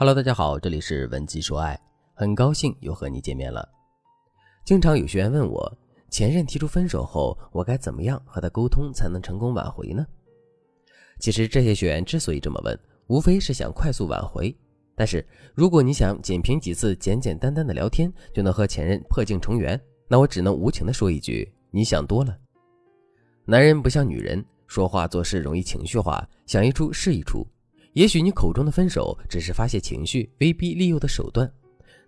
Hello，大家好，这里是文姬说爱，很高兴又和你见面了。经常有学员问我，前任提出分手后，我该怎么样和他沟通才能成功挽回呢？其实这些学员之所以这么问，无非是想快速挽回。但是如果你想仅凭几次简简单单的聊天就能和前任破镜重圆，那我只能无情的说一句：你想多了。男人不像女人，说话做事容易情绪化，想一出是一出。也许你口中的分手只是发泄情绪、威逼利诱的手段，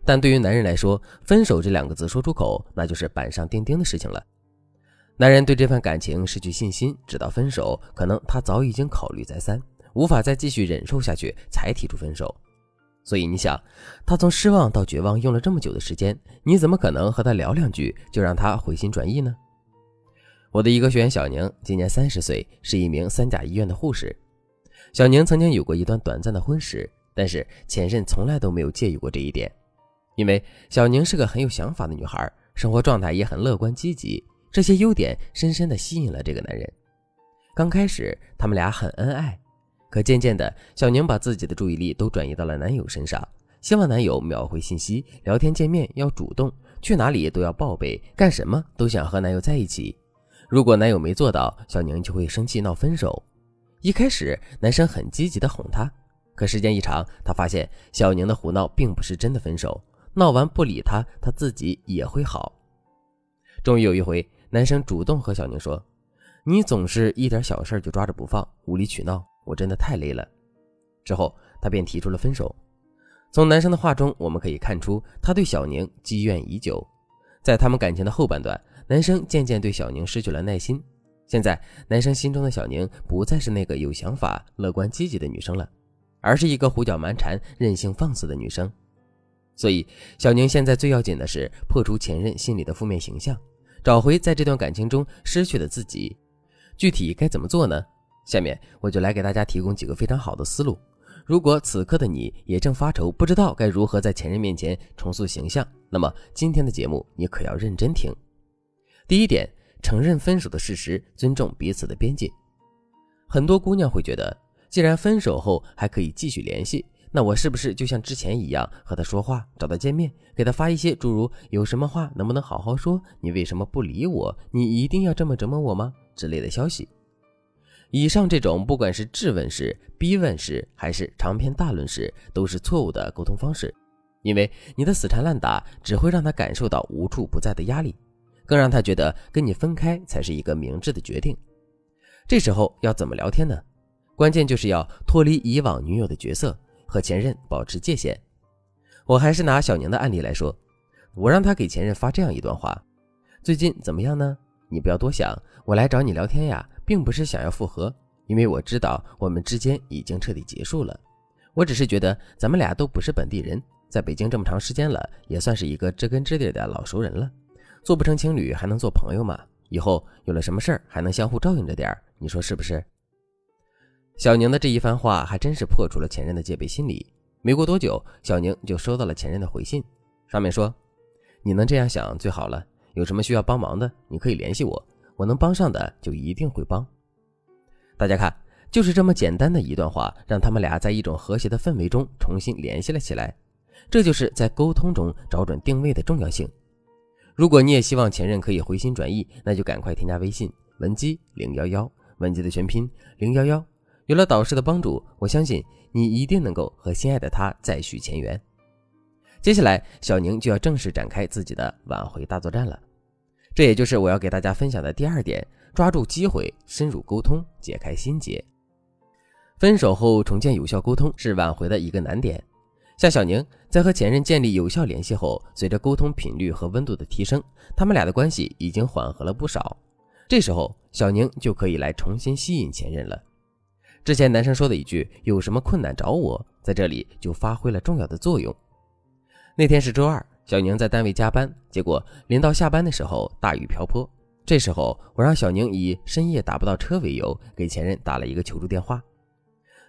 但对于男人来说，分手这两个字说出口，那就是板上钉钉的事情了。男人对这份感情失去信心，直到分手，可能他早已经考虑再三，无法再继续忍受下去，才提出分手。所以你想，他从失望到绝望用了这么久的时间，你怎么可能和他聊两句就让他回心转意呢？我的一个学员小宁，今年三十岁，是一名三甲医院的护士。小宁曾经有过一段短暂的婚史，但是前任从来都没有介意过这一点，因为小宁是个很有想法的女孩，生活状态也很乐观积极，这些优点深深的吸引了这个男人。刚开始他们俩很恩爱，可渐渐的，小宁把自己的注意力都转移到了男友身上，希望男友秒回信息，聊天见面要主动，去哪里都要报备，干什么都想和男友在一起。如果男友没做到，小宁就会生气闹分手。一开始，男生很积极的哄她，可时间一长，他发现小宁的胡闹并不是真的分手，闹完不理他，他自己也会好。终于有一回，男生主动和小宁说：“你总是一点小事就抓着不放，无理取闹，我真的太累了。”之后，他便提出了分手。从男生的话中，我们可以看出他对小宁积怨已久。在他们感情的后半段，男生渐渐对小宁失去了耐心。现在，男生心中的小宁不再是那个有想法、乐观积极的女生了，而是一个胡搅蛮缠、任性放肆的女生。所以，小宁现在最要紧的是破除前任心里的负面形象，找回在这段感情中失去的自己。具体该怎么做呢？下面我就来给大家提供几个非常好的思路。如果此刻的你也正发愁，不知道该如何在前任面前重塑形象，那么今天的节目你可要认真听。第一点。承认分手的事实，尊重彼此的边界。很多姑娘会觉得，既然分手后还可以继续联系，那我是不是就像之前一样和他说话，找他见面，给他发一些诸如“有什么话能不能好好说？你为什么不理我？你一定要这么折磨我吗？”之类的消息。以上这种不管是质问式、逼问式，还是长篇大论式，都是错误的沟通方式，因为你的死缠烂打只会让他感受到无处不在的压力。更让他觉得跟你分开才是一个明智的决定。这时候要怎么聊天呢？关键就是要脱离以往女友的角色，和前任保持界限。我还是拿小宁的案例来说，我让他给前任发这样一段话：最近怎么样呢？你不要多想，我来找你聊天呀，并不是想要复合，因为我知道我们之间已经彻底结束了。我只是觉得咱们俩都不是本地人，在北京这么长时间了，也算是一个知根知底的老熟人了。做不成情侣还能做朋友吗？以后有了什么事儿还能相互照应着点儿，你说是不是？小宁的这一番话还真是破除了前任的戒备心理。没过多久，小宁就收到了前任的回信，上面说：“你能这样想最好了，有什么需要帮忙的，你可以联系我，我能帮上的就一定会帮。”大家看，就是这么简单的一段话，让他们俩在一种和谐的氛围中重新联系了起来。这就是在沟通中找准定位的重要性。如果你也希望前任可以回心转意，那就赶快添加微信文姬零幺幺，文姬的全拼零幺幺。有了导师的帮助，我相信你一定能够和心爱的他再续前缘。接下来，小宁就要正式展开自己的挽回大作战了。这也就是我要给大家分享的第二点：抓住机会，深入沟通，解开心结。分手后重建有效沟通是挽回的一个难点。夏小宁在和前任建立有效联系后，随着沟通频率和温度的提升，他们俩的关系已经缓和了不少。这时候，小宁就可以来重新吸引前任了。之前男生说的一句“有什么困难找我”在这里就发挥了重要的作用。那天是周二，小宁在单位加班，结果临到下班的时候，大雨瓢泼。这时候，我让小宁以深夜打不到车为由，给前任打了一个求助电话。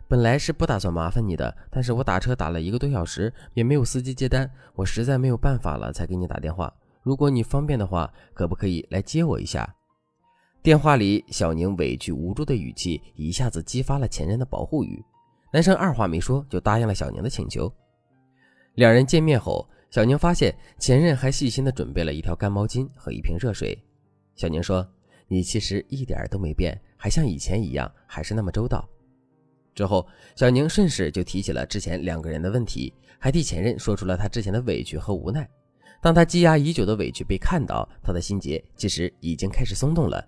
本来是不打算麻烦你的，但是我打车打了一个多小时，也没有司机接单，我实在没有办法了，才给你打电话。如果你方便的话，可不可以来接我一下？电话里，小宁委屈无助的语气一下子激发了前任的保护欲。男生二话没说就答应了小宁的请求。两人见面后，小宁发现前任还细心的准备了一条干毛巾和一瓶热水。小宁说：“你其实一点都没变，还像以前一样，还是那么周到。”之后，小宁顺势就提起了之前两个人的问题，还替前任说出了他之前的委屈和无奈。当他积压已久的委屈被看到，他的心结其实已经开始松动了。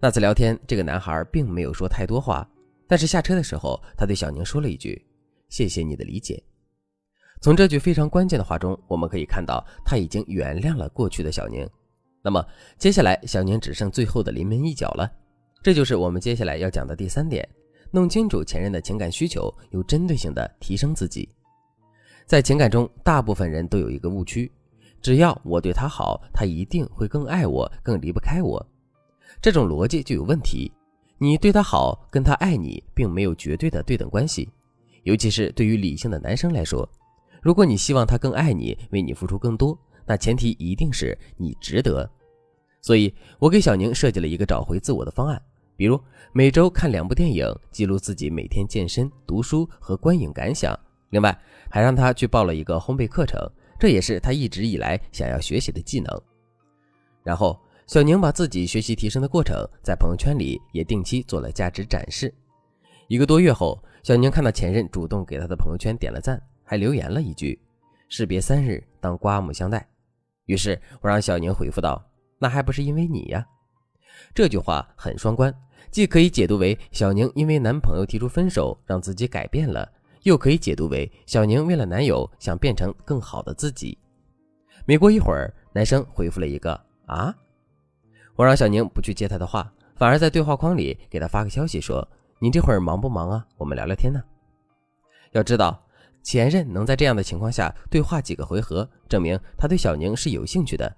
那次聊天，这个男孩并没有说太多话，但是下车的时候，他对小宁说了一句：“谢谢你的理解。”从这句非常关键的话中，我们可以看到他已经原谅了过去的小宁。那么接下来，小宁只剩最后的临门一脚了。这就是我们接下来要讲的第三点：弄清楚前任的情感需求，有针对性的提升自己。在情感中，大部分人都有一个误区：只要我对他好，他一定会更爱我，更离不开我。这种逻辑就有问题。你对他好，跟他爱你，并没有绝对的对等关系。尤其是对于理性的男生来说。如果你希望他更爱你，为你付出更多，那前提一定是你值得。所以，我给小宁设计了一个找回自我的方案，比如每周看两部电影，记录自己每天健身、读书和观影感想。另外，还让他去报了一个烘焙课程，这也是他一直以来想要学习的技能。然后，小宁把自己学习提升的过程在朋友圈里也定期做了价值展示。一个多月后，小宁看到前任主动给他的朋友圈点了赞。还留言了一句：“士别三日，当刮目相待。”于是我让小宁回复道：“那还不是因为你呀？”这句话很双关，既可以解读为小宁因为男朋友提出分手让自己改变了，又可以解读为小宁为了男友想变成更好的自己。没过一会儿，男生回复了一个“啊”，我让小宁不去接他的话，反而在对话框里给他发个消息说：“你这会儿忙不忙啊？我们聊聊天呢。”要知道。前任能在这样的情况下对话几个回合，证明他对小宁是有兴趣的。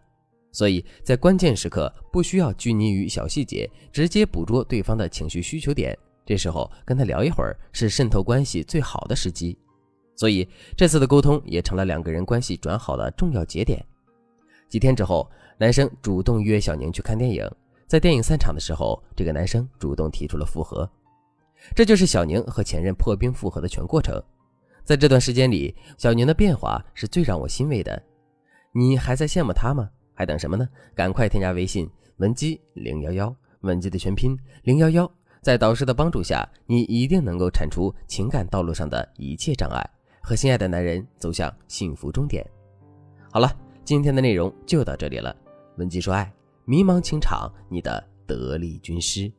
所以在关键时刻不需要拘泥于小细节，直接捕捉对方的情绪需求点。这时候跟他聊一会儿是渗透关系最好的时机。所以这次的沟通也成了两个人关系转好的重要节点。几天之后，男生主动约小宁去看电影。在电影散场的时候，这个男生主动提出了复合。这就是小宁和前任破冰复合的全过程。在这段时间里，小宁的变化是最让我欣慰的。你还在羡慕他吗？还等什么呢？赶快添加微信文姬零幺幺，文姬的全拼零幺幺。在导师的帮助下，你一定能够铲除情感道路上的一切障碍，和心爱的男人走向幸福终点。好了，今天的内容就到这里了。文姬说爱，迷茫情场，你的得力军师。